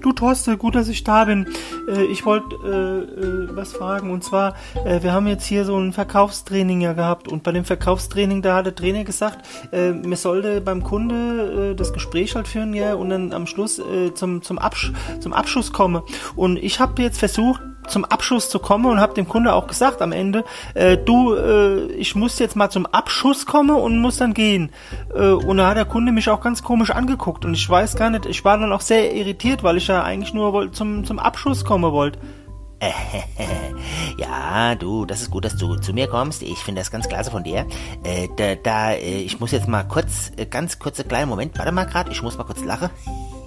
Thorsten, gut, dass ich da bin. Äh, ich wollte äh, äh, was fragen und zwar, äh, wir haben jetzt hier so ein Verkaufstraining ja gehabt und bei dem Verkaufstraining, da hat der Trainer gesagt, äh, mir sollte beim Kunde äh, das Gespräch halt führen, ja, und dann am Schluss äh, zum, zum, Absch zum Abschuss komme. Und ich habe jetzt versucht, zum Abschuss zu kommen und habe dem Kunde auch gesagt am Ende, äh, du, äh, ich muss jetzt mal zum Abschuss kommen und muss dann gehen. Äh, und da hat der Kunde mich auch ganz komisch angeguckt und ich weiß gar nicht, ich war dann auch sehr irritiert, weil ich ja eigentlich nur zum, zum Abschuss kommen wollte. ja, du, das ist gut, dass du zu mir kommst. Ich finde das ganz klasse von dir. Äh, da, da, äh, ich muss jetzt mal kurz, äh, ganz kurze kleinen Moment, warte mal grad, ich muss mal kurz lachen.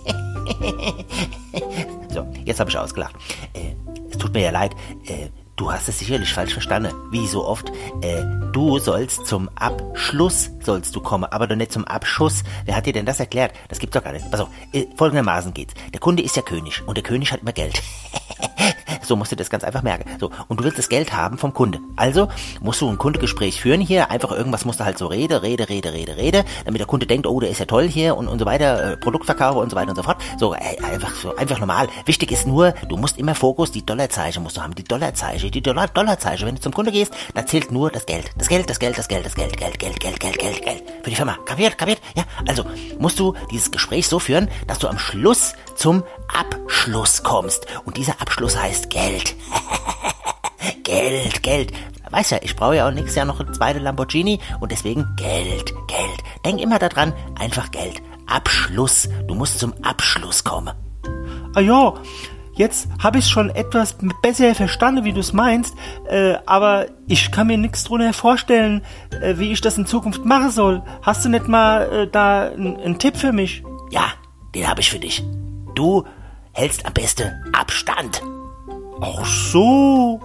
so, jetzt habe ich ausgelacht. Äh, tut mir ja leid, äh, du hast es sicherlich falsch verstanden, wie so oft. Äh, du sollst zum Abschluss sollst du kommen, aber doch nicht zum Abschuss. Wer hat dir denn das erklärt? Das gibt's doch gar nicht. Pass auf, äh, folgendermaßen geht's. Der Kunde ist ja König und der König hat immer Geld. So musst du das ganz einfach merken. So, und du willst das Geld haben vom Kunde. Also musst du ein Kundegespräch führen hier. Einfach irgendwas musst du halt so rede, rede, rede, rede, rede, damit der Kunde denkt, oh, der ist ja toll hier und, und so weiter, äh, Produktverkauf und so weiter und so fort. So, äh, einfach so, einfach normal. Wichtig ist nur, du musst immer Fokus, die Dollarzeichen musst du haben, die Dollarzeichen, die Dollar, Dollarzeichen. Wenn du zum Kunde gehst, da zählt nur das Geld. Das Geld, das Geld, das Geld, das Geld, Geld, Geld, Geld, Geld, Geld, Geld. Für die Firma. Kapiert, kapiert? Ja, also musst du dieses Gespräch so führen, dass du am Schluss zum Abschluss kommst. Und dieser Abschluss heißt Geld. Geld, Geld. Weiß ja, ich brauche ja auch nächstes Jahr noch eine zweite Lamborghini und deswegen Geld, Geld. Denk immer daran, einfach Geld. Abschluss. Du musst zum Abschluss kommen. Ah ja, jetzt habe ich schon etwas besser verstanden, wie du es meinst, äh, aber ich kann mir nichts drunter vorstellen, äh, wie ich das in Zukunft machen soll. Hast du nicht mal äh, da einen Tipp für mich? Ja, den habe ich für dich. Du hältst am besten Abstand. Ach so.